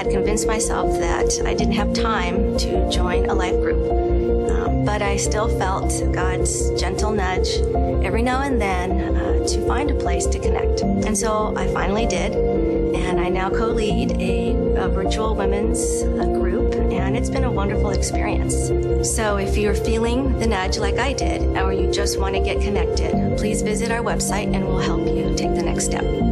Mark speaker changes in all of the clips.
Speaker 1: had convinced myself that I didn't have time to join a life group. Um, but I still felt God's gentle nudge every now and then uh, to find a place to connect. And so I finally did, and I now co lead a, a, virtual women's uh, group, and it's been a wonderful experience. So if you're feeling the nudge like I did, or you just want to get connected, please visit our website and we'll help you take the next step.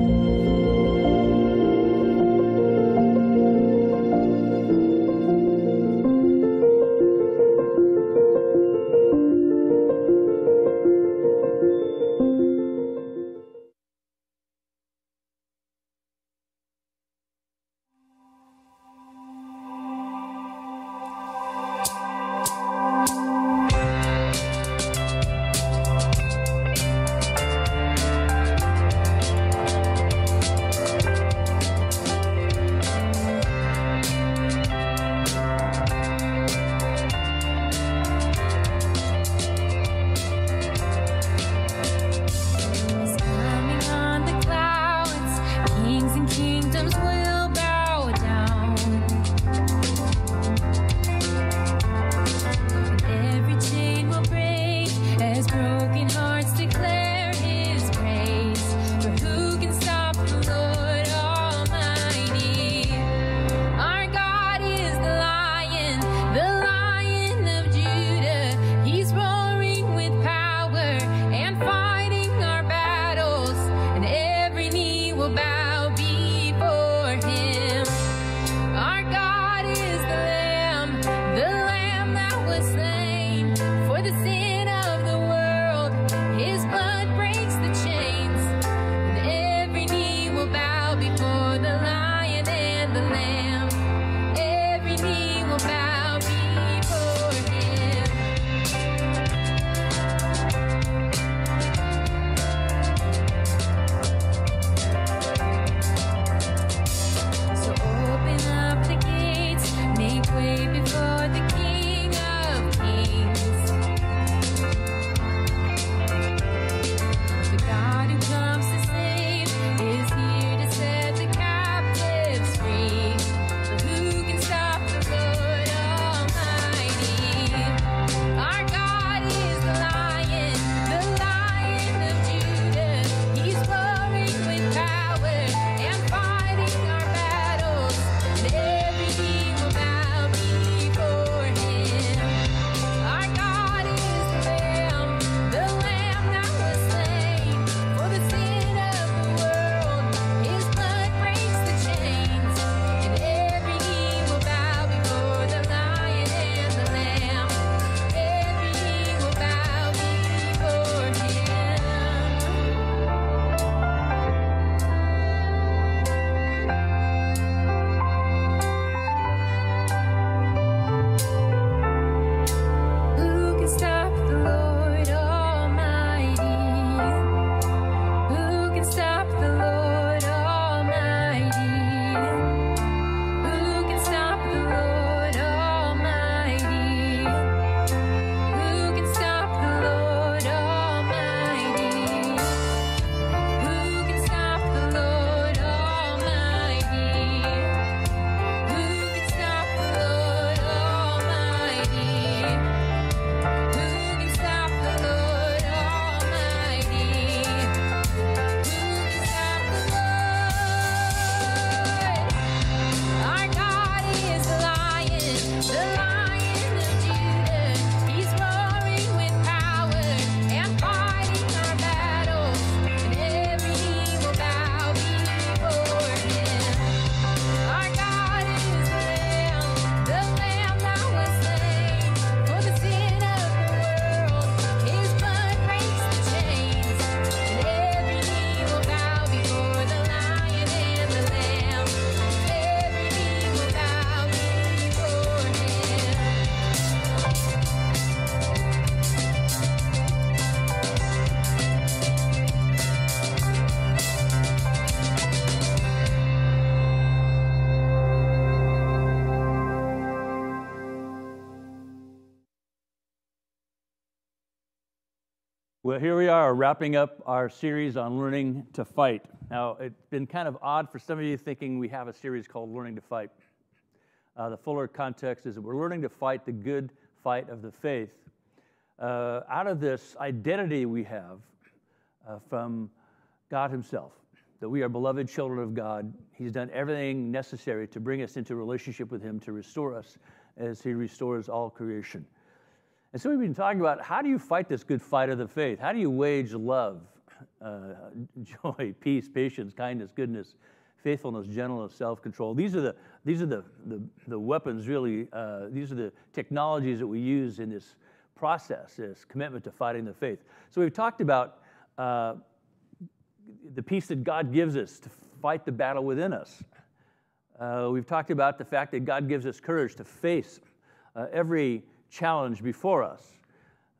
Speaker 2: Well, here we are wrapping up our series on learning to fight. Now, it's been kind of odd for some of you thinking we have a series called Learning to Fight. Uh, the fuller context is that we're learning to fight the good fight of the faith uh, out of this identity we have uh, from God Himself, that we are beloved children of God. He's done everything necessary to bring us into relationship with Him, to restore us as He restores all creation. And so we've been talking about how do you fight this good fight of the faith? How do you wage love, uh, joy, peace, patience, kindness, goodness, faithfulness, gentleness, self-control? These are the these are the the, the weapons really. Uh, these are the technologies that we use in this process, this commitment to fighting the faith. So we've talked about uh, the peace that God gives us to fight the battle within us. Uh, we've talked about the fact that God gives us courage to face uh, every challenge before us.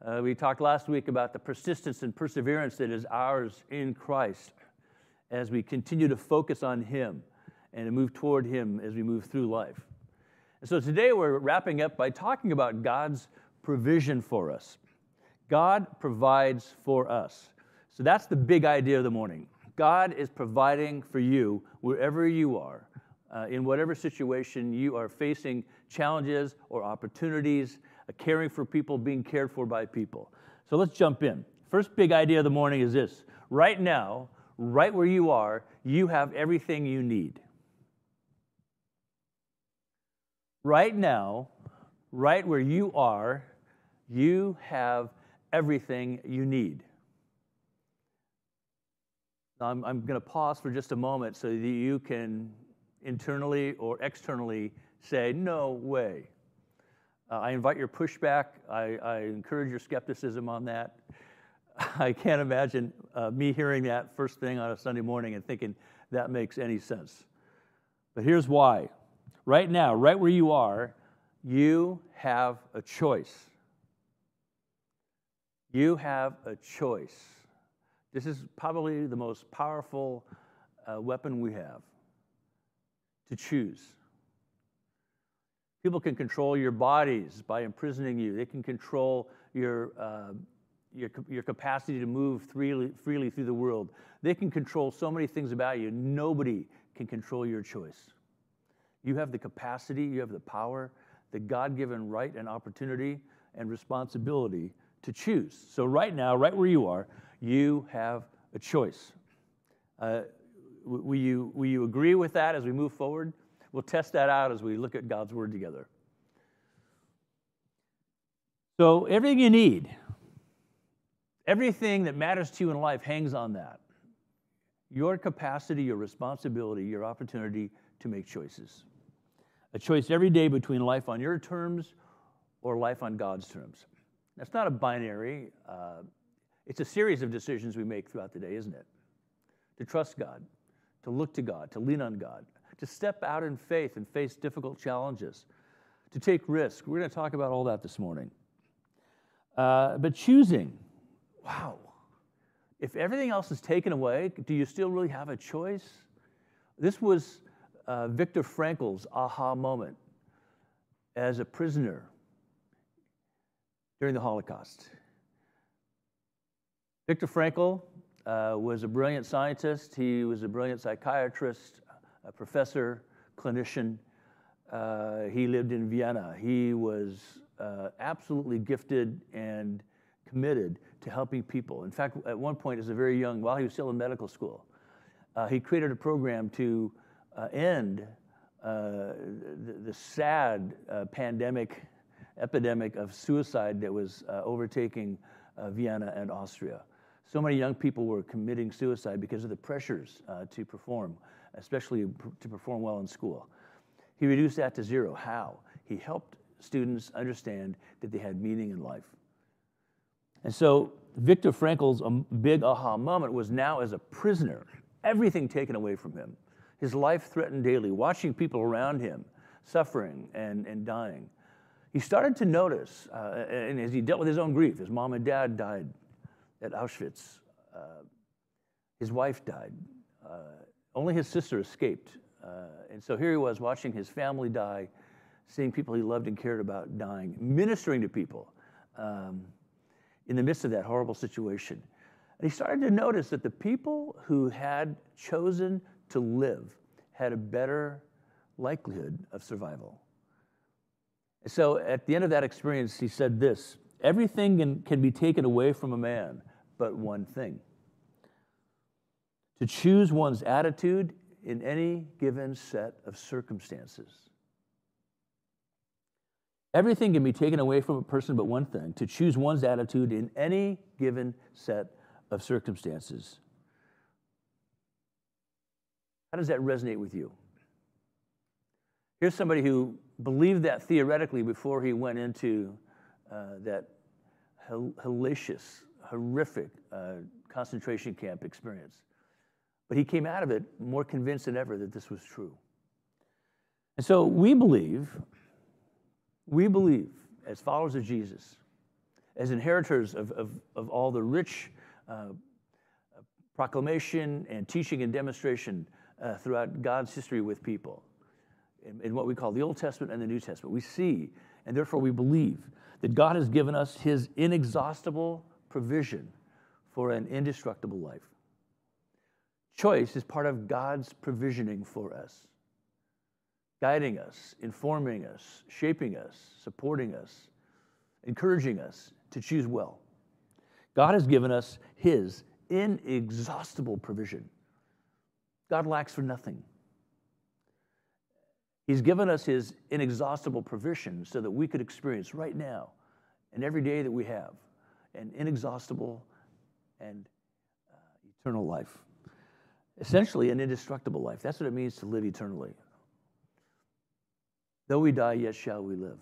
Speaker 2: Uh, we talked last week about the persistence and perseverance that is ours in Christ as we continue to focus on Him and to move toward Him as we move through life. And so today we're wrapping up by talking about God's provision for us. God provides for us. So that's the big idea of the morning. God is providing for you wherever you are, uh, in whatever situation you are facing challenges or opportunities caring for people, being cared for by people. So let's jump in. First big idea of the morning is this right now, right where you are, you have everything you need. Right now, right where you are, you have everything you need. Now, I'm, I'm going to pause for just a moment so that you can internally or externally say, No way. Uh, I invite your pushback. I, I, encourage your skepticism on that. I can't imagine uh, me hearing that first thing on a Sunday morning and thinking that makes any sense. But here's why. Right now, right where you are, you have a choice. You have a choice. This is probably the most powerful uh, weapon we have to choose. People can control your bodies by imprisoning you. They can control your, uh, your, your capacity to move freely, freely through the world. They can control so many things about you. Nobody can control your choice. You have the capacity, you have the power, the God given right and opportunity and responsibility to choose. So, right now, right where you are, you have a choice. Uh, will, you, will you agree with that as we move forward? We'll test that out as we look at God's Word together. So, everything you need, everything that matters to you in life hangs on that. Your capacity, your responsibility, your opportunity to make choices. A choice every day between life on your terms or life on God's terms. That's not a binary, uh, it's a series of decisions we make throughout the day, isn't it? To trust God, to look to God, to lean on God, to step out in faith and face difficult challenges, to take risks. We're going to talk about all that this morning. Uh, but choosing, wow, if everything else is taken away, do you still really have a choice? This was uh, Viktor Frankl's aha moment as a prisoner during the Holocaust. Viktor Frankl uh, was a brilliant scientist, he was a brilliant psychiatrist, a professor, clinician. Uh, he lived in Vienna. He was uh, absolutely gifted and committed to helping people. In fact, at one point, as a very young, while he was still in medical school, uh, he created a program to uh, end uh, the, the, sad uh, pandemic epidemic of suicide that was overtaking Vienna and Austria. So many young people were committing suicide because of the pressures to perform especially to perform well in school. He reduced that to zero. How? He helped students understand that they had meaning in life. And so Viktor Frankl's um, big aha moment was now as a prisoner, everything taken away from him, his life threatened daily, watching people around him suffering and, and dying. He started to notice, uh, and as he dealt with his own grief, his mom and dad died at Auschwitz, uh, his wife died. Uh, only his sister escaped. Uh, and so here he was watching his family die, seeing people he loved and cared about dying, ministering to people. Um, in the midst of that horrible situation. And he started to notice that the people who had chosen to live had a better likelihood of survival. So at the end of that experience, he said this Everything can, can be taken away from a man, but one thing. To choose one's attitude in any given set of circumstances. Everything can be taken away from a person but one thing to choose one's attitude in any given set of circumstances. How does that resonate with you? Here's somebody who believed that theoretically before he went into uh, that hellacious, horrific uh, concentration camp experience. But he came out of it more convinced than ever that this was true. And so we believe, we believe, as followers of Jesus, as inheritors of, of, of all the rich uh, proclamation and teaching and demonstration uh, throughout God's history with people, in, in what we call the Old Testament and the New Testament. We see, and therefore we believe, that God has given us his inexhaustible provision for an indestructible life. Choice is part of God's provisioning for us, guiding us, informing us, shaping us, supporting us, encouraging us to choose well. God has given us his inexhaustible provision. God lacks for nothing. He's given us His inexhaustible provision so that we could experience right now and every day that we have an inexhaustible and uh, eternal life. Essentially, an indestructible life. That's what it means to live eternally. Though we die, yet shall we live.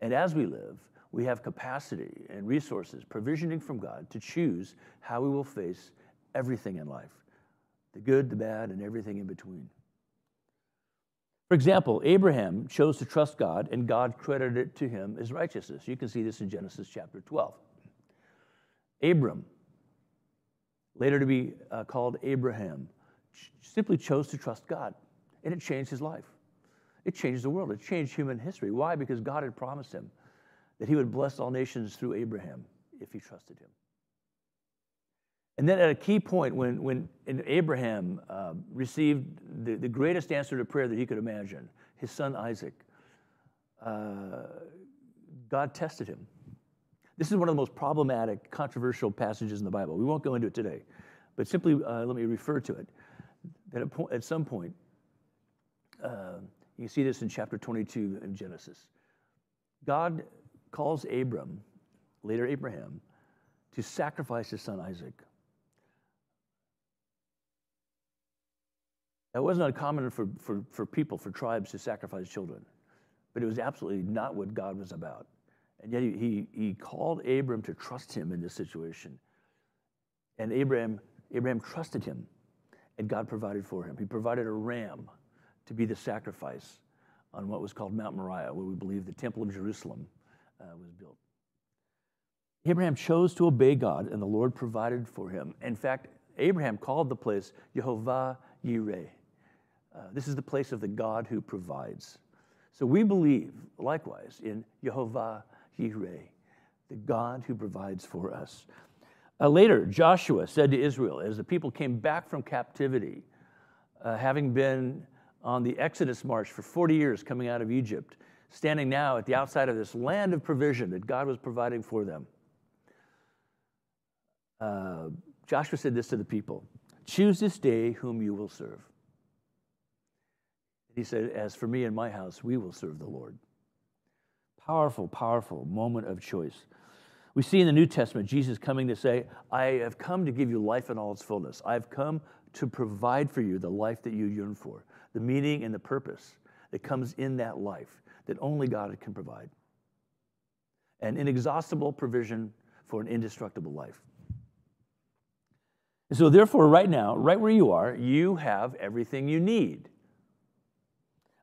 Speaker 2: And as we live, we have capacity and resources, provisioning from God to choose how we will face everything in life the good, the bad, and everything in between. For example, Abraham chose to trust God, and God credited it to him as righteousness. You can see this in Genesis chapter 12. Abram, later to be uh, called Abraham, ch- simply chose to trust God, and it changed his life. It changed the world, it changed human history. Why? Because God had promised him that he would bless all nations through Abraham if he trusted him. And then at a key point, when, when Abraham uh, received the, the greatest answer to prayer that he could imagine, his son Isaac, uh, God tested him. This is one of the most problematic, controversial passages in the Bible. We won't go into it today, but simply uh, let me refer to it. At, po- at some point, uh, you see this in chapter 22 in Genesis. God calls Abram, later Abraham, to sacrifice his son Isaac. That wasn't uncommon for, for, for people, for tribes to sacrifice children, but it was absolutely not what God was about. And yet he, he, he called Abram to trust him in this situation. And Abraham, Abraham trusted him, and God provided for him. He provided a ram to be the sacrifice on what was called Mount Moriah, where we believe the Temple of Jerusalem uh, was built. Abraham chose to obey God, and the Lord provided for him. In fact, Abraham called the place Jehovah Yireh, uh, this is the place of the God who provides. So we believe, likewise, in Jehovah The God who provides for us. Uh, later, Joshua said to Israel, as the people came back from captivity, uh, having been on the Exodus march for 40 years coming out of Egypt, standing now at the outside of this land of provision that God was providing for them. Uh, Joshua said this to the people Choose this day whom you will serve. He said, As for me and my house, we will serve the Lord. Powerful, powerful moment of choice. We see in the New Testament Jesus coming to say, I have come to give you life in all its fullness. I've come to provide for you the life that you yearn for, the meaning and the purpose that comes in that life that only God can provide. An inexhaustible provision for an indestructible life. And so, therefore, right now, right where you are, you have everything you need.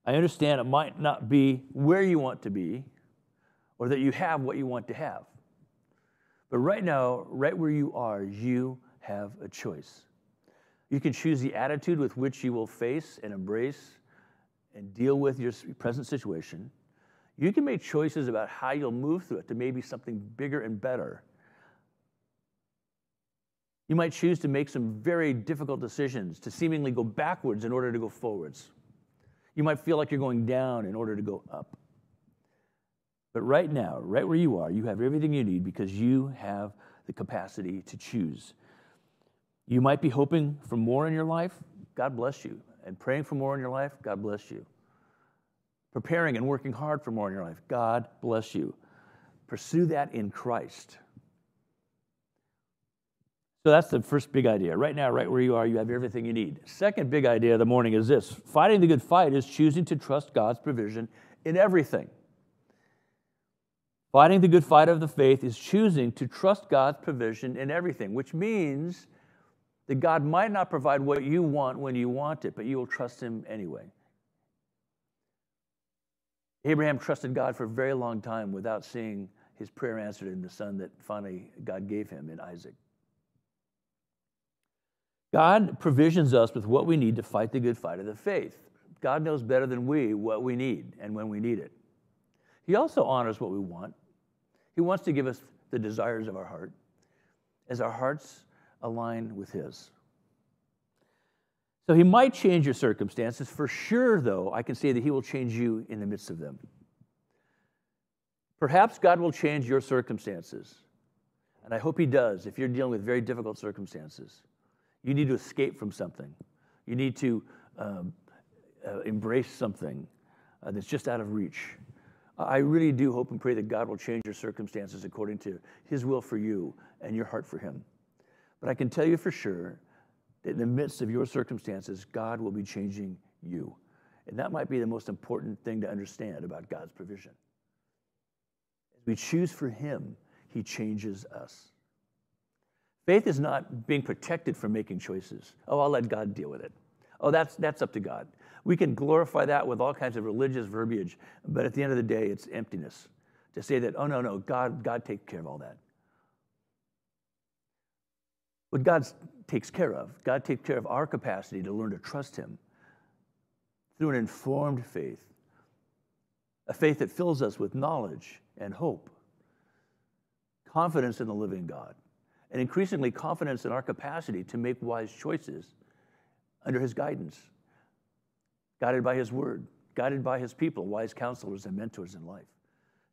Speaker 2: I understand it might not be where you want to be or that you have what you want to have. But right now, right where you are, you have a choice. You can choose the attitude with which you will face and embrace and deal with your present situation. You can make choices about how you'll move through it to maybe something bigger and better You might choose to make some very difficult decisions, to seemingly go backwards in order to go forwards. You might feel like you're going down in order to go up. But right now, right where you are, you have everything you need because you have the capacity to choose. You might be hoping for more in your life. God bless you. And praying for more in your life. God bless you. Preparing and working hard for more in your life. God bless you. Pursue that in Christ. So that's the first big idea. Right now, right where you are, you have everything you need. Second big idea of the morning is this fighting the good fight is choosing to trust God's provision in everything. Fighting the good fight of the faith is choosing to trust God's provision in everything, which means that God might not provide what you want when you want it, but you will trust Him anyway. Abraham trusted God for a very long time without seeing his prayer answered in the son that finally God gave him in Isaac. God provisions us with what we need to fight the good fight of the faith. God knows better than we what we need and when we need it. He also honors what we want. He wants to give us the desires of our heart as our hearts align with His. So He might change your circumstances. For sure, though, I can say that He will change you in the midst of them. Perhaps God will change your circumstances. And I hope He does if you're dealing with very difficult circumstances. You need to escape from something. You need to um, uh, embrace something uh, that's just out of reach. I really do hope and pray that God will change your circumstances according to His will for you and your heart for Him. But I can tell you for sure that in the midst of your circumstances, God will be changing you. And that might be the most important thing to understand about God's provision. As we choose for Him, He changes us. Faith is not being protected from making choices. Oh, I'll let God deal with it. Oh, that's, that's up to God. We can glorify that with all kinds of religious verbiage, but at the end of the day, it's emptiness to say that, oh, no, no, God, God takes care of all that. What God takes care of, God takes care of our capacity to learn to trust Him through an informed faith, a faith that fills us with knowledge and hope, confidence in the living God and increasingly confidence in our capacity to make wise choices under His guidance, guided by His word, guided by His people, wise counselors and mentors in life.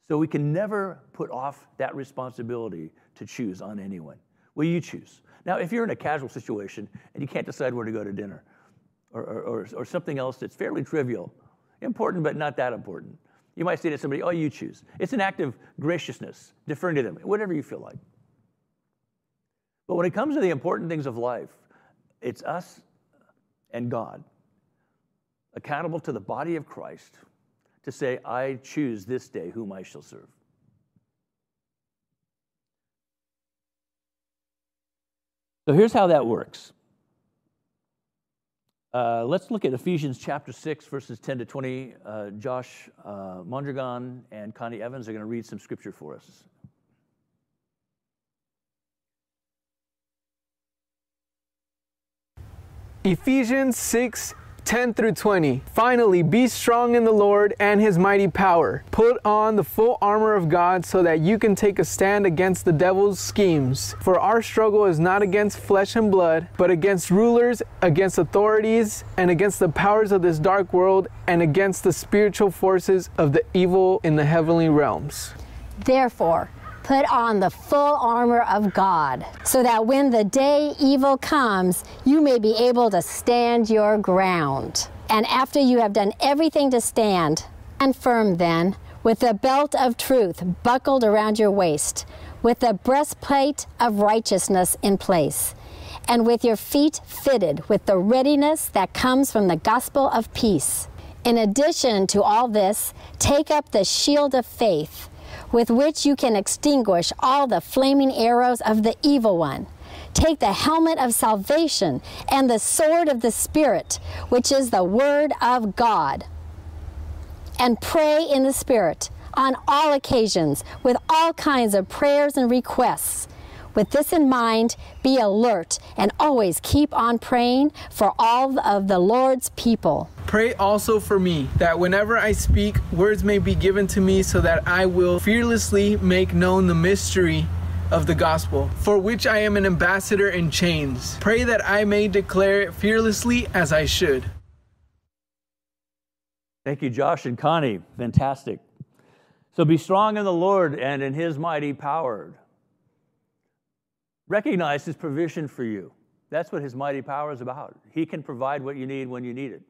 Speaker 2: So we can never put off that responsibility to choose on anyone. Will you choose? Now, if you're in a casual situation and you can't decide where to go to dinner or, or, or, something else that's fairly trivial, important but not that important, you might say to somebody, Oh, you choose. It's an act of graciousness, deferring to them, whatever you feel like. But when it comes to the important things of life, it's us and God accountable to the body of Christ to say, I choose this day whom I shall serve. So here's how that works. Uh, let's look at Ephesians chapter 6, verses 10 to 20. Uh, Josh uh, Mondragon and Connie Evans are going to read some scripture for us.
Speaker 3: Ephesians 6 10 through 20. Finally, be strong in the Lord and his mighty power. Put on the full armor of God so that you can take a stand against the devil's schemes. For our struggle is not against flesh and blood, but against rulers, against authorities, and against the powers of this dark world, and against the spiritual forces of the evil in the heavenly realms.
Speaker 4: Therefore, Put on the full armor of God, so that when the day evil comes, you may be able to stand your ground. And after you have done everything to stand, and firm then, with the belt of truth buckled around your waist, with the breastplate of righteousness in place, and with your feet fitted with the readiness that comes from the gospel of peace. In addition to all this, take up the shield of faith with which you can extinguish all the flaming arrows of the evil one. Take the helmet of salvation and the sword of the Spirit, which is the Word of God. And pray in the Spirit on all occasions with all kinds of prayers and requests. With this in mind, be alert and always keep on praying for all of the Lord's people.
Speaker 3: Pray also for me, that whenever I speak, words may be given to me so that I will fearlessly make known the mystery of the gospel, for which I am an ambassador in chains. Pray that I may declare it fearlessly as I should.
Speaker 2: Thank you, Josh and Connie. Fantastic. So be strong in the Lord and in his mighty power. Recognize his provision for you. That's what his mighty power is about. He can provide what you need when you need it.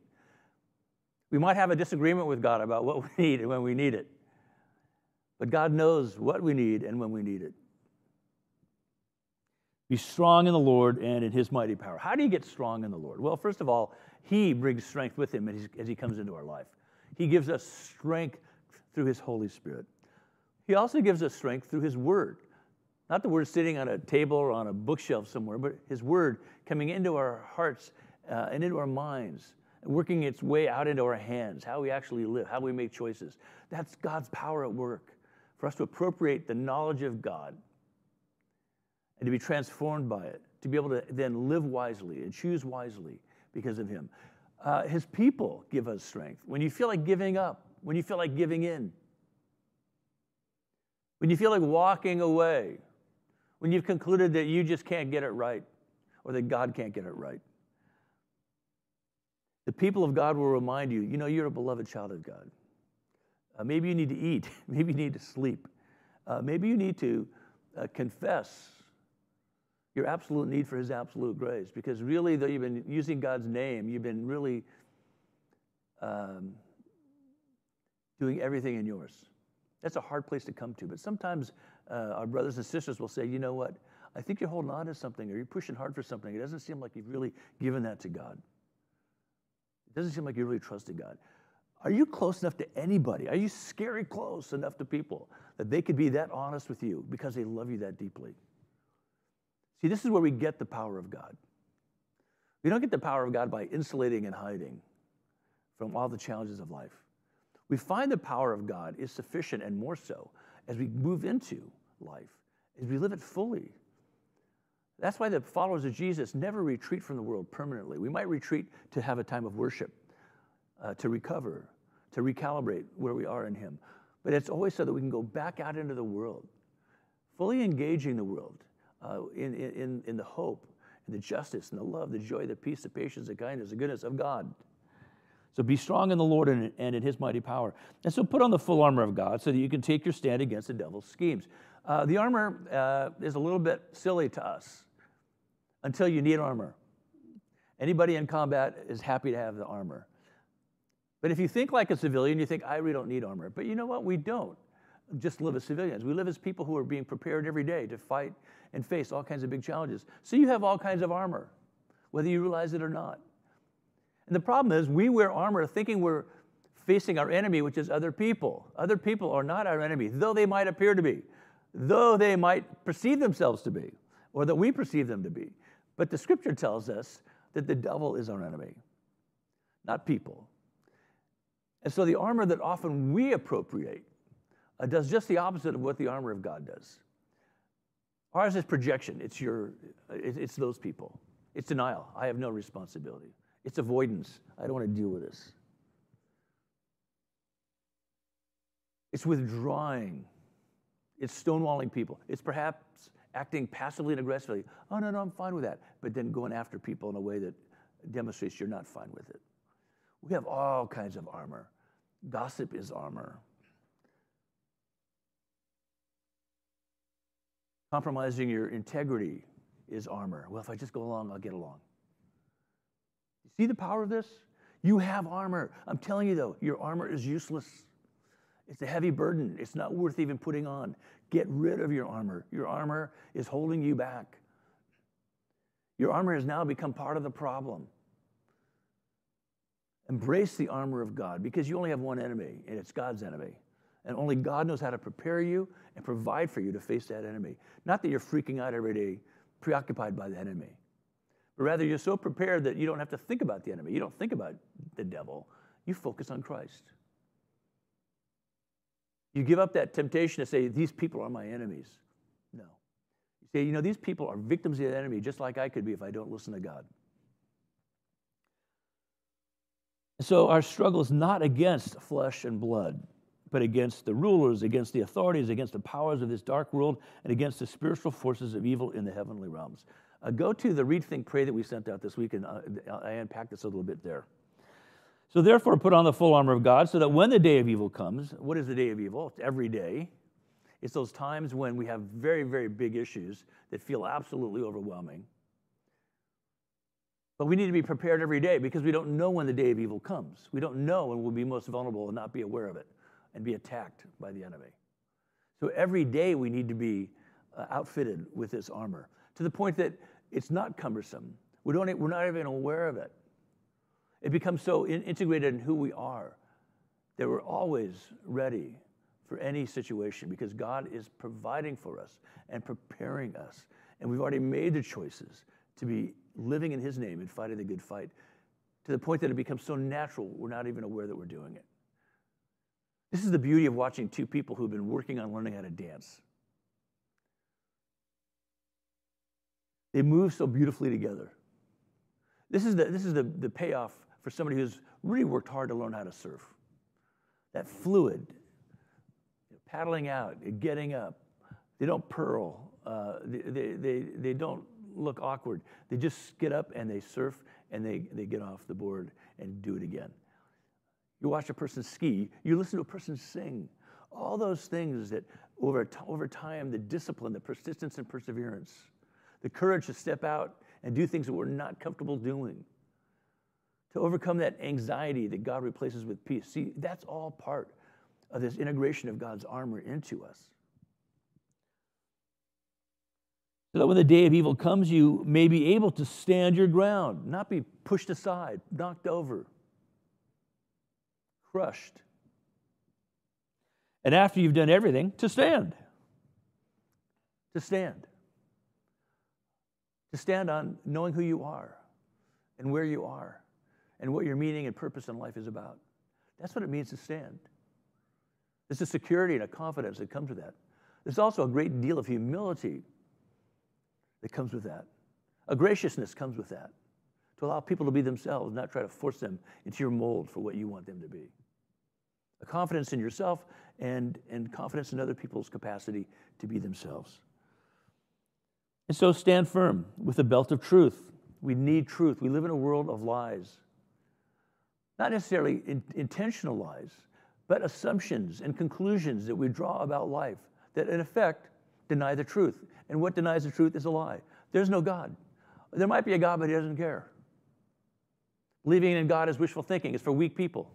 Speaker 2: We might have a disagreement with God about what we need and when we need it. But God knows what we need and when we need it. Be strong in the Lord and in his mighty power. How do you get strong in the Lord? Well, first of all, he brings strength with him as he comes into our life. He gives us strength through his Holy Spirit. He also gives us strength through his word. Not the word sitting on a table or on a bookshelf somewhere, but his word coming into our hearts uh, and into our minds, working its way out into our hands, how we actually live, how we make choices. That's God's power at work for us to appropriate the knowledge of God and to be transformed by it, to be able to then live wisely and choose wisely because of Him. Uh, his people give us strength. When you feel like giving up, when you feel like giving in, when you feel like walking away, when you've concluded that you just can't get it right or that God can't get it right. The people of God will remind you, you know, you're a beloved child of God. Uh, maybe you need to eat. Maybe you need to sleep. Uh, maybe you need to uh, confess your absolute need for His absolute grace. Because really, though you've been using God's name, you've been really um, doing everything in yours. That's a hard place to come to. But sometimes uh, our brothers and sisters will say, you know what? I think you're holding on to something or you're pushing hard for something. It doesn't seem like you've really given that to God. It doesn't seem like you really trusted God. Are you close enough to anybody? Are you scary close enough to people that they could be that honest with you because they love you that deeply? See, this is where we get the power of God. We don't get the power of God by insulating and hiding from all the challenges of life. We find the power of God is sufficient and more so as we move into life, as we live it fully. That's why the followers of Jesus never retreat from the world permanently. We might retreat to have a time of worship, uh, to recover, to recalibrate where we are in Him. But it's always so that we can go back out into the world, fully engaging the world uh, in, in, in the hope and the justice and the love, the joy, the peace, the patience, the kindness, the goodness of God. So be strong in the Lord and, in his mighty power. And so put on the full armor of God so that you can take your stand against the devil's schemes. Uh, the armor uh, is a little bit silly to us until you need armor. Anybody in combat is happy to have the armor. But if you think like a civilian, you think, I really don't need armor. But you know what? We don't just live as civilians. We live as people who are being prepared every day to fight and face all kinds of big challenges. So you have all kinds of armor, whether you realize it or not. And the problem is, we wear armor thinking we're facing our enemy, which is other people. Other people are not our enemy, though they might appear to be, though they might perceive themselves to be, or that we perceive them to be. But the scripture tells us that the devil is our enemy, not people. And so the armor that often we appropriate uh, does just the opposite of what the armor of God does. Ours is projection. It's your, it's those people. It's denial. I have no responsibility. It's avoidance. I don't want to deal with this. It's withdrawing. It's stonewalling people. It's perhaps acting passively and aggressively. Oh, no, no, I'm fine with that. But then going after people in a way that demonstrates you're not fine with it. We have all kinds of armor. Gossip is armor. Compromising your integrity is armor. Well, if I just go along, I'll get along. See the power of this? You have armor. I'm telling you, though, your armor is useless. It's a heavy burden. It's not worth even putting on. Get rid of your armor. Your armor is holding you back. Your armor has now become part of the problem. Embrace the armor of God because you only have one enemy, and it's God's enemy. And only God knows how to prepare you and provide for you to face that enemy. Not that you're freaking out every day, preoccupied by the enemy. But rather, you're so prepared that you don't have to think about the enemy. You don't think about the devil. You focus on Christ. You give up that temptation to say, These people are my enemies. No. You say, You know, these people are victims of the enemy, just like I could be if I don't listen to God. So, our struggle is not against flesh and blood. but against the rulers, against the authorities, against the powers of this dark world, and against the spiritual forces of evil in the heavenly realms. Uh, go to the Read, Think, Pray that we sent out this week, and uh, I unpack this a little bit there. So, therefore, put on the full armor of God so that when the day of evil comes, what is the day of evil? It's every day. It's those times when we have very, very big issues that feel absolutely overwhelming. But we need to be prepared every day because we don't know when the day of evil comes. We don't know when we'll be most vulnerable and not be aware of it and be attacked by the enemy. So every day we need to be uh, outfitted with this armor to the point that it's not cumbersome. We don't, we're not even aware of it. It becomes so in, integrated in who we are that we're always ready for any situation because God is providing for us and preparing us. And we've already made the choices to be living in His name and fighting the good fight to the point that it becomes so natural we're not even aware that we're doing it. This is the beauty of watching two people who've been working on learning how to dance. They move so beautifully together. This is the, this is the, the payoff for somebody who's really worked hard to learn how to surf. That fluid, paddling out, getting up. They don't pearl. Uh, they, they, they don't look awkward. They just get up and they surf and they, they get off the board and do it again. You watch a person ski, you listen to a person sing. All those things that over, over time, the discipline, the persistence and perseverance, the courage to step out and do things that we're not comfortable doing, to overcome that anxiety that God replaces with peace. See, that's all part of this integration of God's armor into us. So that when the day of evil comes, you may be able to stand your ground, not be pushed aside, knocked over, crushed. And after you've done everything, to stand. To stand. To stand on knowing who you are and where you are and what your meaning and purpose in life is about. That's what it means to stand. There's a security and a confidence that comes with that. There's also a great deal of humility that comes with that. A graciousness comes with that. To allow people to be themselves, not try to force them into your mold for what you want them to be. A confidence in yourself and, and confidence in other people's capacity to be themselves. And so stand firm with the belt of truth. We need truth. We live in a world of lies. Not necessarily in, intentional lies, but assumptions and conclusions that we draw about life that, in effect, deny the truth. And what denies the truth is a lie. There's no God. There might be a God, but He doesn't care. Believing in God is wishful thinking, it's for weak people,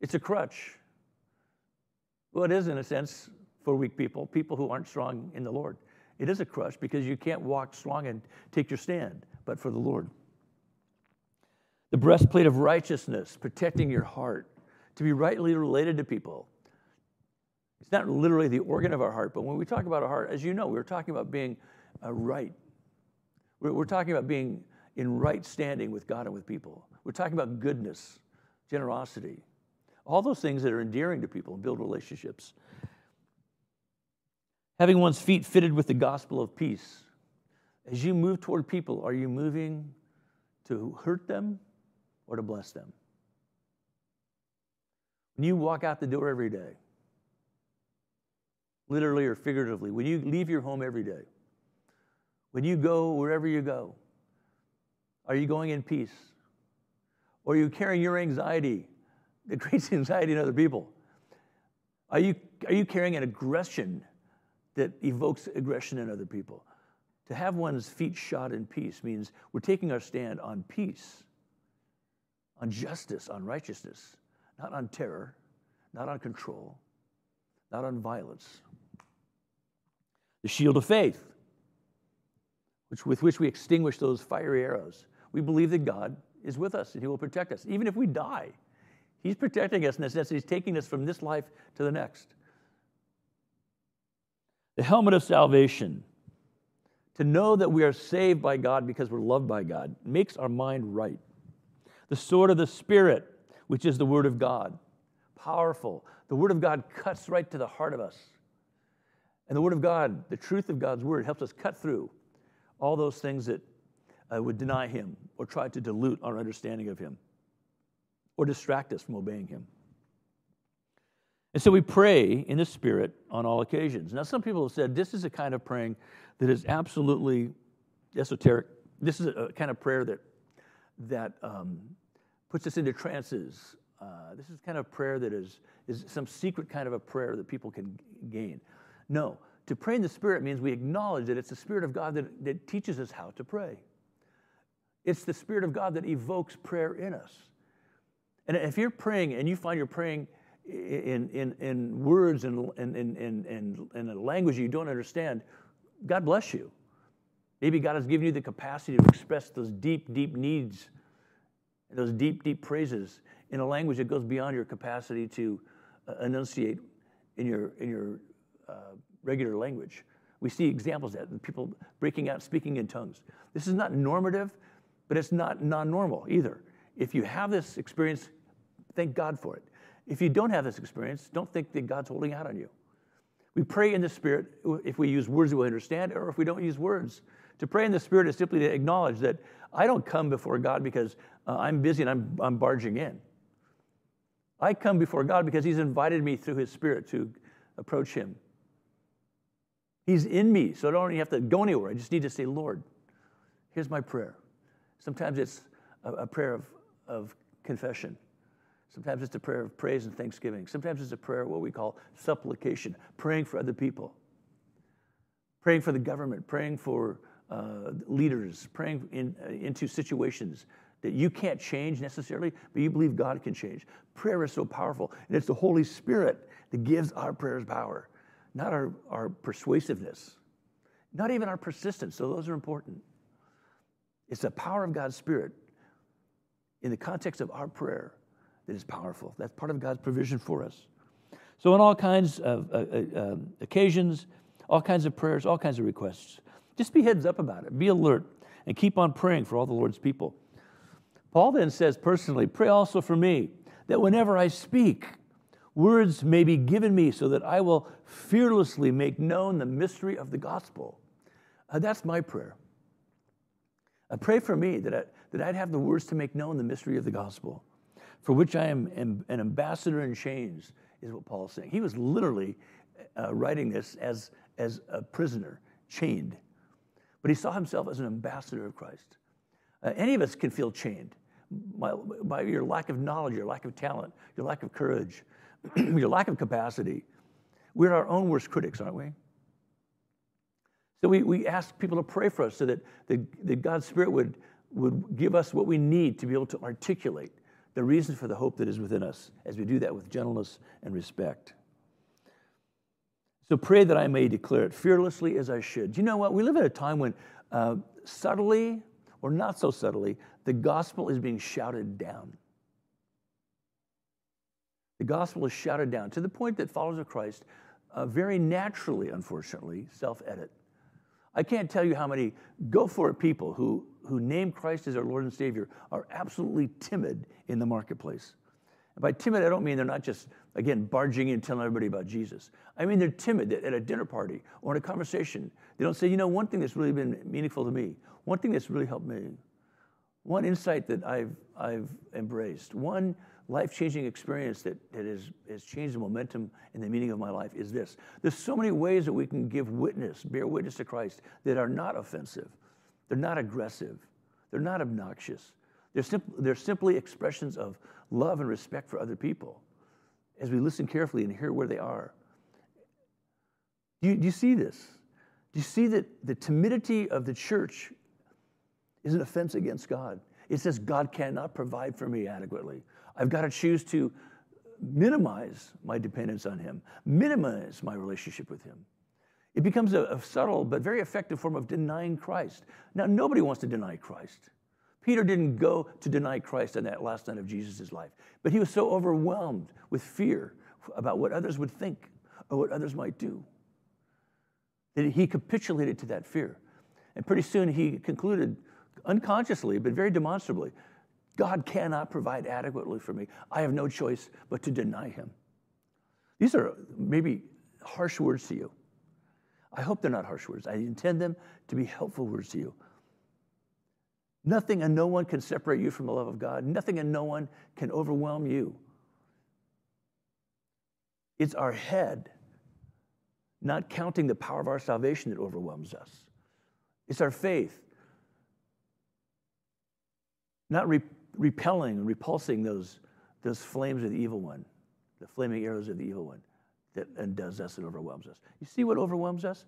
Speaker 2: it's a crutch. Well, it is, in a sense, for weak people, people who aren't strong in the Lord. It is a crush because you can't walk strong and take your stand, but for the Lord. The breastplate of righteousness, protecting your heart to be rightly related to people. It's not literally the organ of our heart, but when we talk about our heart, as you know, we're talking about being uh, right. We're, we're talking about being in right standing with God and with people. We're talking about goodness, generosity, all those things that are endearing to people and build relationships. Having one's feet fitted with the gospel of peace. As you move toward people, are you moving to hurt them or to bless them? When you walk out the door every day, literally or figuratively, when you leave your home every day, when you go wherever you go, are you going in peace? Or are you carrying your anxiety that creates anxiety in other people? Are you, are you carrying an aggression that evokes aggression in other people? To have one's feet shod in peace means we're taking our stand on peace, on justice, on righteousness not on terror, not on control, not on violence. The shield of faith, which, with which we extinguish those fiery arrows. We believe that God is with us and He will protect us. Even if we die, He's protecting us in the sense that He's taking us from this life to the next. The helmet of salvation, to know that we are saved by God because we're loved by God, makes our mind right. The sword of the Spirit, which is the Word of God. Powerful. The Word of God cuts right to the heart of us. And the Word of God, the truth of God's Word, helps us cut through all those things that uh, would deny Him or try to dilute our understanding of Him or distract us from obeying Him. And so we pray in the Spirit on all occasions. Now, some people have said this is a kind of praying that is absolutely esoteric. This is a kind of prayer that, that um, puts us into trances. Uh, this is kind of prayer that is, is some secret kind of a prayer that people can gain. No, to pray in the Spirit means we acknowledge that it's the Spirit of God that, that teaches us how to pray. It's the Spirit of God that evokes prayer in us. And if you're praying and you find you're praying in, in, in words and in, in, in, in a language you don't understand, God bless you. Maybe God has given you the capacity to express those deep, deep needs, those deep, deep praises in a language that goes beyond your capacity to uh, enunciate in your, in your uh, regular language. We see examples of that, people breaking out, speaking in tongues. This is not normative, but it's not non normal either. If you have this experience, thank God for it. If you don't have this experience, don't think that God's holding out on you. We pray in the Spirit if we use words that we understand, or if we don't use words. To pray in the Spirit is simply to acknowledge that I don't come before God because uh, I'm busy and I'm, I'm barging in. I come before God because He's invited me through His Spirit to approach Him. He's in me, so I don't even have to go anywhere. I just need to say, Lord, here's my prayer. Sometimes it's a, a prayer of, of confession. Sometimes it's a prayer of praise and thanksgiving. Sometimes it's a prayer, what we call supplication, praying for other people, praying for the government, praying for uh, leaders, praying in, uh, into situations that you can't change necessarily, but you believe God can change. Prayer is so powerful, and it's the Holy Spirit that gives our prayers power, not our, our persuasiveness, not even our persistence. So, those are important. It's the power of God's Spirit in the context of our prayer that is powerful. That's part of God's provision for us. So, on all kinds of uh, uh, um, occasions, all kinds of prayers, all kinds of requests, just be heads up about it. Be alert and keep on praying for all the Lord's people. Paul then says personally, Pray also for me that whenever I speak, words may be given me so that I will fearlessly make known the mystery of the gospel. Uh, that's my prayer. Uh, pray for me that, I, that I'd have the words to make known the mystery of the gospel for which I am, an ambassador in chains, is what Paul is saying. He was literally uh, writing this as, as a prisoner, chained. But he saw himself as an ambassador of Christ. Uh, any of us can feel chained by, by your lack of knowledge, your lack of talent, your lack of courage, your lack of capacity. We're our own worst critics, aren't we? So we, we ask people to pray for us so that, that, that God's Spirit would, would give us what we need to be able to articulate the reason for the hope that is within us as we do that with gentleness and respect. So pray that I may declare it fearlessly as I should. You know what? We live in a time when uh, subtly or not so subtly, the gospel is being shouted down. The gospel is shouted down to the point that followers of Christ uh, very naturally, unfortunately, self edit. I can't tell you how many go for it people who, who name Christ as our Lord and Savior are absolutely timid in the marketplace. And by timid, I don't mean they're not just, again, barging in and telling everybody about Jesus. I mean they're timid at a dinner party or in a conversation. They don't say, you know, one thing that's really been meaningful to me, one thing that's really helped me, one insight that I've, I've embraced, one life changing experience that, that has, has changed the momentum and the meaning of my life is this. There's so many ways that we can give witness, bear witness to Christ that are not offensive, they're not aggressive, they're not obnoxious. They're, simp- they're simply expressions of love and respect for other people as we listen carefully and hear where they are. Do you, do you see this? Do you see that the timidity of the church is an offense against God? It says God cannot provide for me adequately. I've got to choose to minimize my dependence on Him, minimize my relationship with Him. It becomes a, a, subtle but very effective form of denying Christ. Now, nobody wants to deny Christ. Peter didn't go to deny Christ on that last night of Jesus' life, but he was so overwhelmed with fear about what others would think or what others might do that he capitulated to that fear. And pretty soon he concluded, unconsciously, but very demonstrably, God cannot provide adequately for me. I have no choice but to deny him. These are maybe harsh words to you. I hope they're not harsh words. I intend them to be helpful words to you. Nothing and no one can separate you from the love of God. Nothing and no one can overwhelm you. It's our head not counting the power of our salvation that overwhelms us. It's our faith not re- repelling and repulsing those, those flames of the evil one, the flaming arrows of the evil one that undoes us and overwhelms us. You see what overwhelms us?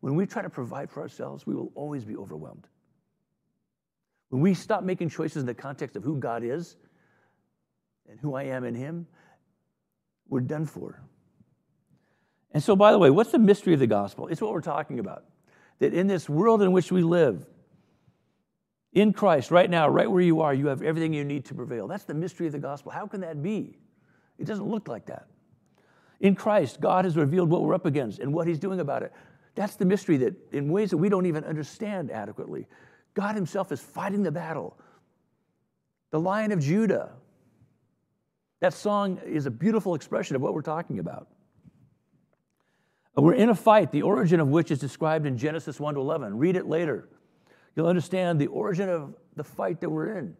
Speaker 2: When we try to provide for ourselves, we will always be overwhelmed. When we stop making choices in the context of who God is and who I am in Him, we're done for. And so, by the way, what's the mystery of the gospel? It's what we're talking about. That in this world in which we live, in Christ, right now, right where you are, you have everything you need to prevail. That's the mystery of the gospel. How can that be? It doesn't look like that. In Christ, God has revealed what we're up against and what He's doing about it. That's the mystery that, in ways that we don't even understand adequately, God Himself is fighting the battle. The Lion of Judah. That song is a beautiful expression of what we're talking about. We're in a fight, the origin of which is described in Genesis 1 to 11. Read it later. You'll understand the origin of the fight that we're in.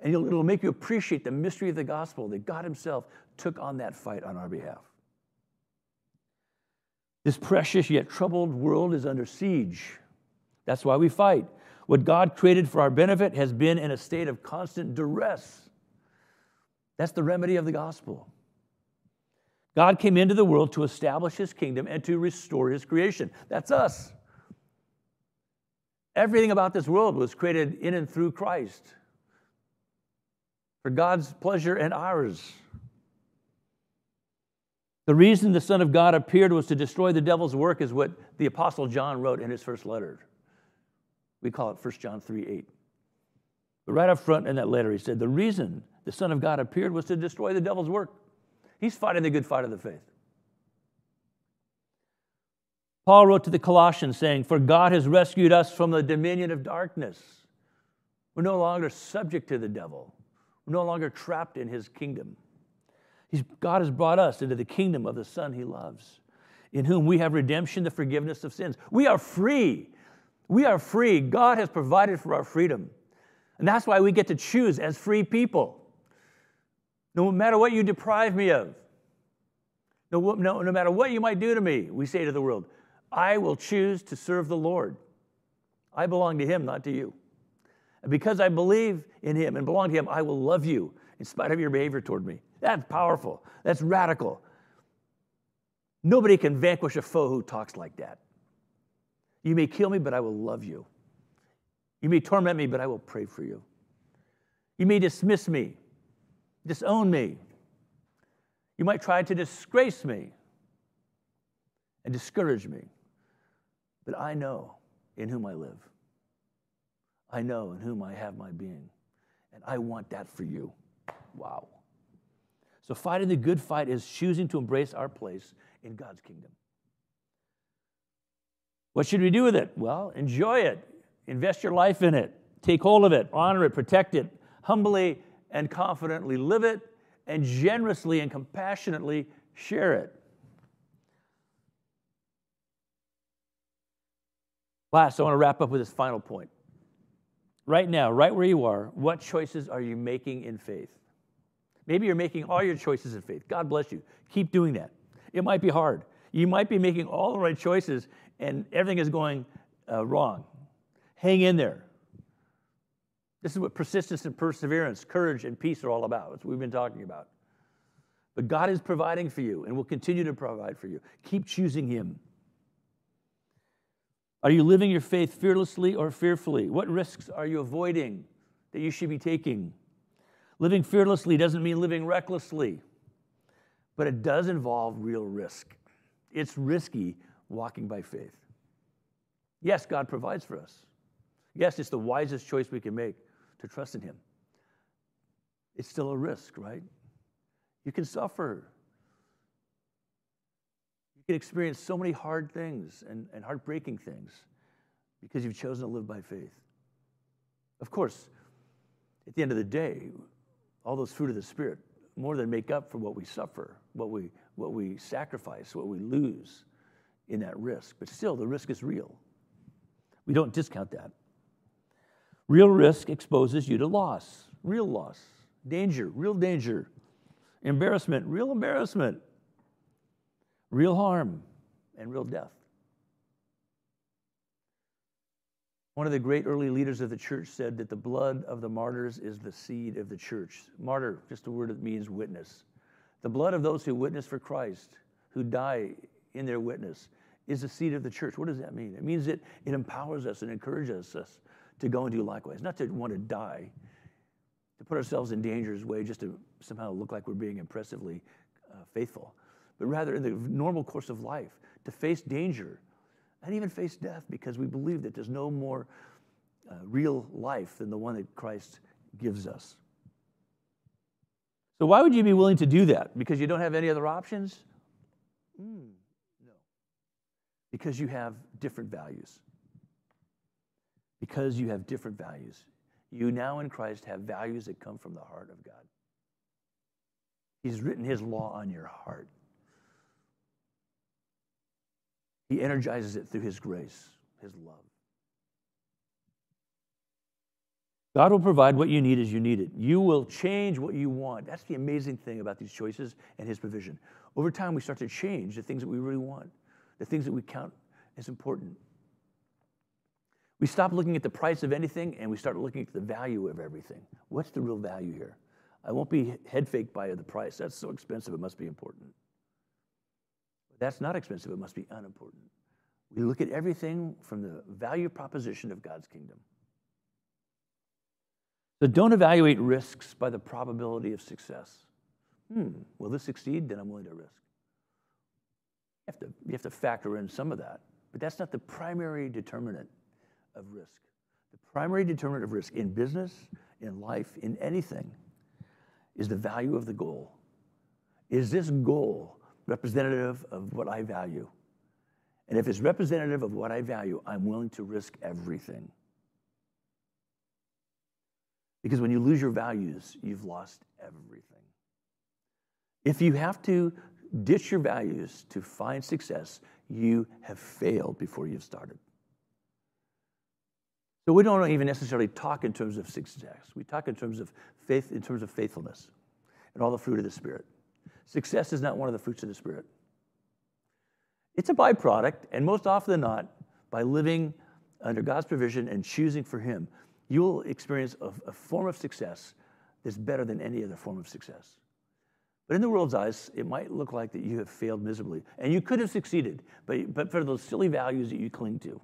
Speaker 2: And it'll make you appreciate the mystery of the gospel that God Himself took on that fight on our behalf. This precious yet troubled world is under siege. That's why we fight. What God created for our benefit has been in a state of constant duress. That's the remedy of the gospel. God came into the world to establish his kingdom and to restore his creation. That's us. Everything about this world was created in and through Christ for God's pleasure and ours. The reason the Son of God appeared was to destroy the devil's work, is what the Apostle John wrote in his first letter. We call it 1 John 3 8. But right up front in that letter, he said, The reason the Son of God appeared was to destroy the devil's work. He's fighting the good fight of the faith. Paul wrote to the Colossians saying, For God has rescued us from the dominion of darkness. We're no longer subject to the devil, we're no longer trapped in his kingdom. He's, God has brought us into the kingdom of the Son he loves, in whom we have redemption, the forgiveness of sins. We are free. We are free. God has provided for our freedom. And that's why we get to choose as free people. No matter what you deprive me of, no, no, no matter what you might do to me, we say to the world, I will choose to serve the Lord. I belong to Him, not to you. And because I believe in Him and belong to Him, I will love you in spite of your behavior toward me. That's powerful. That's radical. Nobody can vanquish a foe who talks like that. You may kill me, but I will love you. You may torment me, but I will pray for you. You may dismiss me, disown me. You might try to disgrace me and discourage me. But I know in whom I live. I know in whom I have my being. And I want that for you. Wow. So, fighting the good fight is choosing to embrace our place in God's kingdom. What should we do with it? Well, enjoy it, invest your life in it, take hold of it, honor it, protect it, humbly and confidently live it, and generously and compassionately share it. Last, I want to wrap up with this final point. Right now, right where you are, what choices are you making in faith? Maybe you're making all your choices in faith. God bless you. Keep doing that. It might be hard. You might be making all the right choices and everything is going uh, wrong. Hang in there. This is what persistence and perseverance, courage and peace are all about. That's what we've been talking about. But God is providing for you and will continue to provide for you. Keep choosing Him. Are you living your faith fearlessly or fearfully? What risks are you avoiding that you should be taking? Living fearlessly doesn't mean living recklessly, but it does involve real risk. It's risky walking by faith. Yes, God provides for us. Yes, it's the wisest choice we can make to trust in Him. It's still a risk, right? You can suffer You can experience so many hard things and, and heartbreaking things because you've chosen to live by faith. Of course, at the end of the day, all those fruit of the Spirit more than make up for what we suffer, what we, what we sacrifice, what we lose in that risk. But still, the risk is real. We don't discount that. Real risk exposes you to loss, real loss, danger, real danger, embarrassment, real embarrassment, real harm and real death. One of the great early leaders of the church said that the blood of the martyrs is the seed of the church. Martyr, just a word that means witness. The blood of those who witness for Christ, who die in their witness, is the seed of the church. What does that mean? It means that it empowers us and encourages us to go and do likewise, not to want to die, to put ourselves in danger's way just to somehow look like we're being impressively uh, faithful, but rather in the normal course of life, to face danger and even face death because we believe that there's no more uh, real life than the one that Christ gives us. So, why would you be willing to do that? Because you don't have any other options? Mm, no. Because you have different values. Because you have different values. You now in Christ have values that come from the heart of God. He's written His law on your heart. He energizes it through His grace, His love. God will provide what you need as you need it. You will change what you want. That's the amazing thing about these choices and His provision. Over time, we start to change the things that we really want, the things that we count as important. We stop looking at the price of anything and we start looking at the value of everything. What's the real value here? I won't be head faked by the price. That's so expensive, it must be important. That's not expensive, it must be unimportant. We look at everything from the value proposition of God's kingdom. So don't evaluate risks by the probability of success. Hmm, will this succeed? Then I'm willing to risk. You have to, you have to factor in some of that, but that's not the primary determinant of risk. The primary determinant of risk in business, in life, in anything is the value of the goal. Is this goal representative of what I value? And if it's representative of what I value, I'm willing to risk everything. Because when you lose your values, you've lost everything. If you have to ditch your values to find success, you have failed before you've started. So we don't even necessarily talk in terms of success. We talk in terms of faith, in terms of faithfulness and all the fruit of the Spirit. Success is not one of the fruits of the Spirit. It's a byproduct, and most often than not, by living under God's provision and choosing for Him, you'll experience a, a form of success that's better than any other form of success. But in the world's eyes, it might look like that you have failed miserably. And you could have succeeded, but, but for those silly values that you cling to.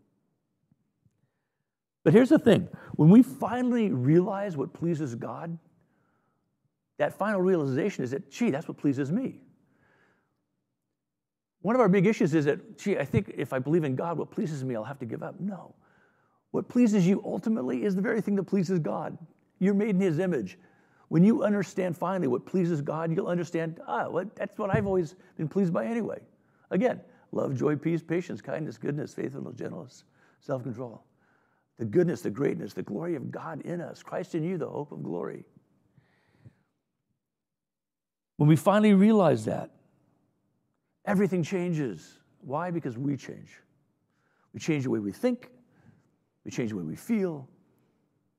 Speaker 2: But here's the thing when we finally realize what pleases God, that final realization is that, gee, that's what pleases me. One of our big issues is that, gee, I think if I believe in God, what pleases me, I'll have to give up. No. What pleases you ultimately is the very thing that pleases God. You're made in His image. When you understand finally what pleases God, you'll understand, ah, what, that's what I've always been pleased by anyway. Again, love, joy, peace, patience, kindness, goodness, faithfulness, gentleness, self control. The goodness, the greatness, the glory of God in us, Christ in you, the hope of glory. When we finally realize that, Everything changes. Why? Because we change. We change the way we think, we change the way we feel,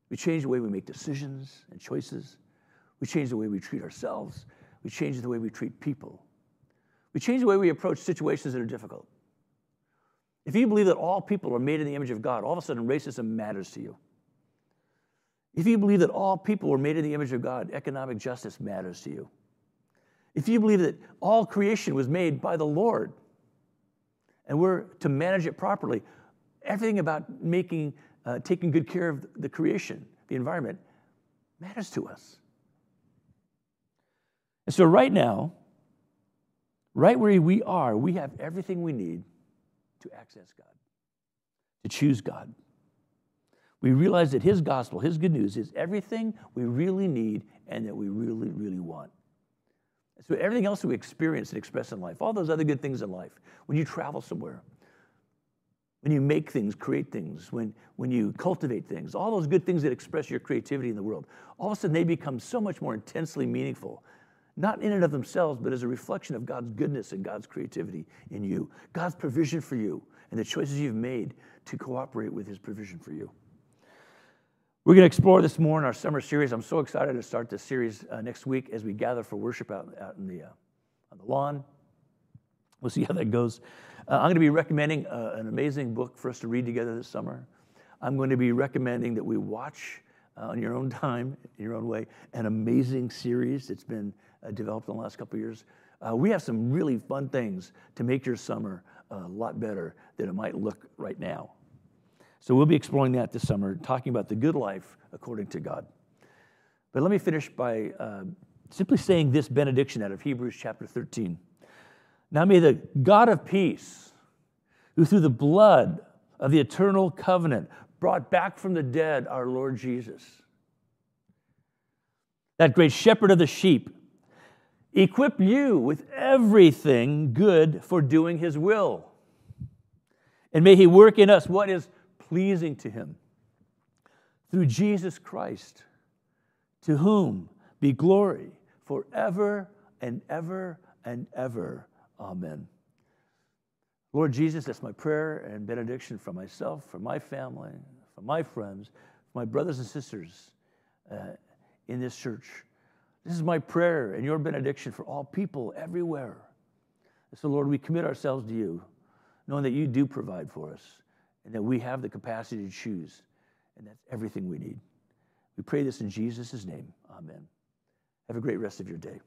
Speaker 2: we change the way we make decisions and choices, we change the way we treat ourselves, we change the way we treat people, we change the way we approach situations that are difficult. If you believe that all people are made in the image of God, all of a sudden racism matters to you. If you believe that all people were made in the image of God, economic justice matters to you. If you believe that all creation was made by the Lord and we're to manage it properly, everything about making, uh, taking good care of the creation, the environment, matters to us. And so, right now, right where we are, we have everything we need to access God, to choose God. We realize that His gospel, His good news, is everything we really need and that we really, really want. So everything else that we experience and express in life, all those other good things in life, when you travel somewhere, when you make things, create things, when, when you cultivate things, all those good things that express your creativity in the world, all of a sudden they become so much more intensely meaningful, not in and of themselves, but as a reflection of God's goodness and God's creativity in you, God's provision for you, and the choices you've made to cooperate with His provision for you. We're going to explore this more in our summer series. I'm so excited to start this series uh, next week as we gather for worship out, out in the, uh, on the lawn. We'll see how that goes. Uh, I'm going to be recommending uh, an amazing book for us to read together this summer. I'm going to be recommending that we watch uh, on your own time, in your own way, an amazing series that's been uh, developed in the last couple years. We have some really fun things to make your summer a lot better than it might look right now. So we'll be exploring that this summer, talking about the good life according to God. But let me finish by uh, simply saying this benediction out of Hebrews chapter 13. Now may the God of peace, who through the blood of the eternal covenant brought back from the dead our Lord Jesus, that great shepherd of the sheep, equip you with everything good for doing his will. And may he work in us what is pleasing to him through Jesus Christ, to whom be glory forever and ever and ever. Amen. Lord Jesus, that's my prayer and benediction for myself, for my family, for my friends, for my brothers and sisters uh, in this church. This is my prayer and your benediction for all people everywhere. So, Lord, we commit ourselves to you, knowing that you do provide for us and that we have the capacity to choose. And that's everything we need. We pray this in Jesus' name. Amen. Have a great rest of your day.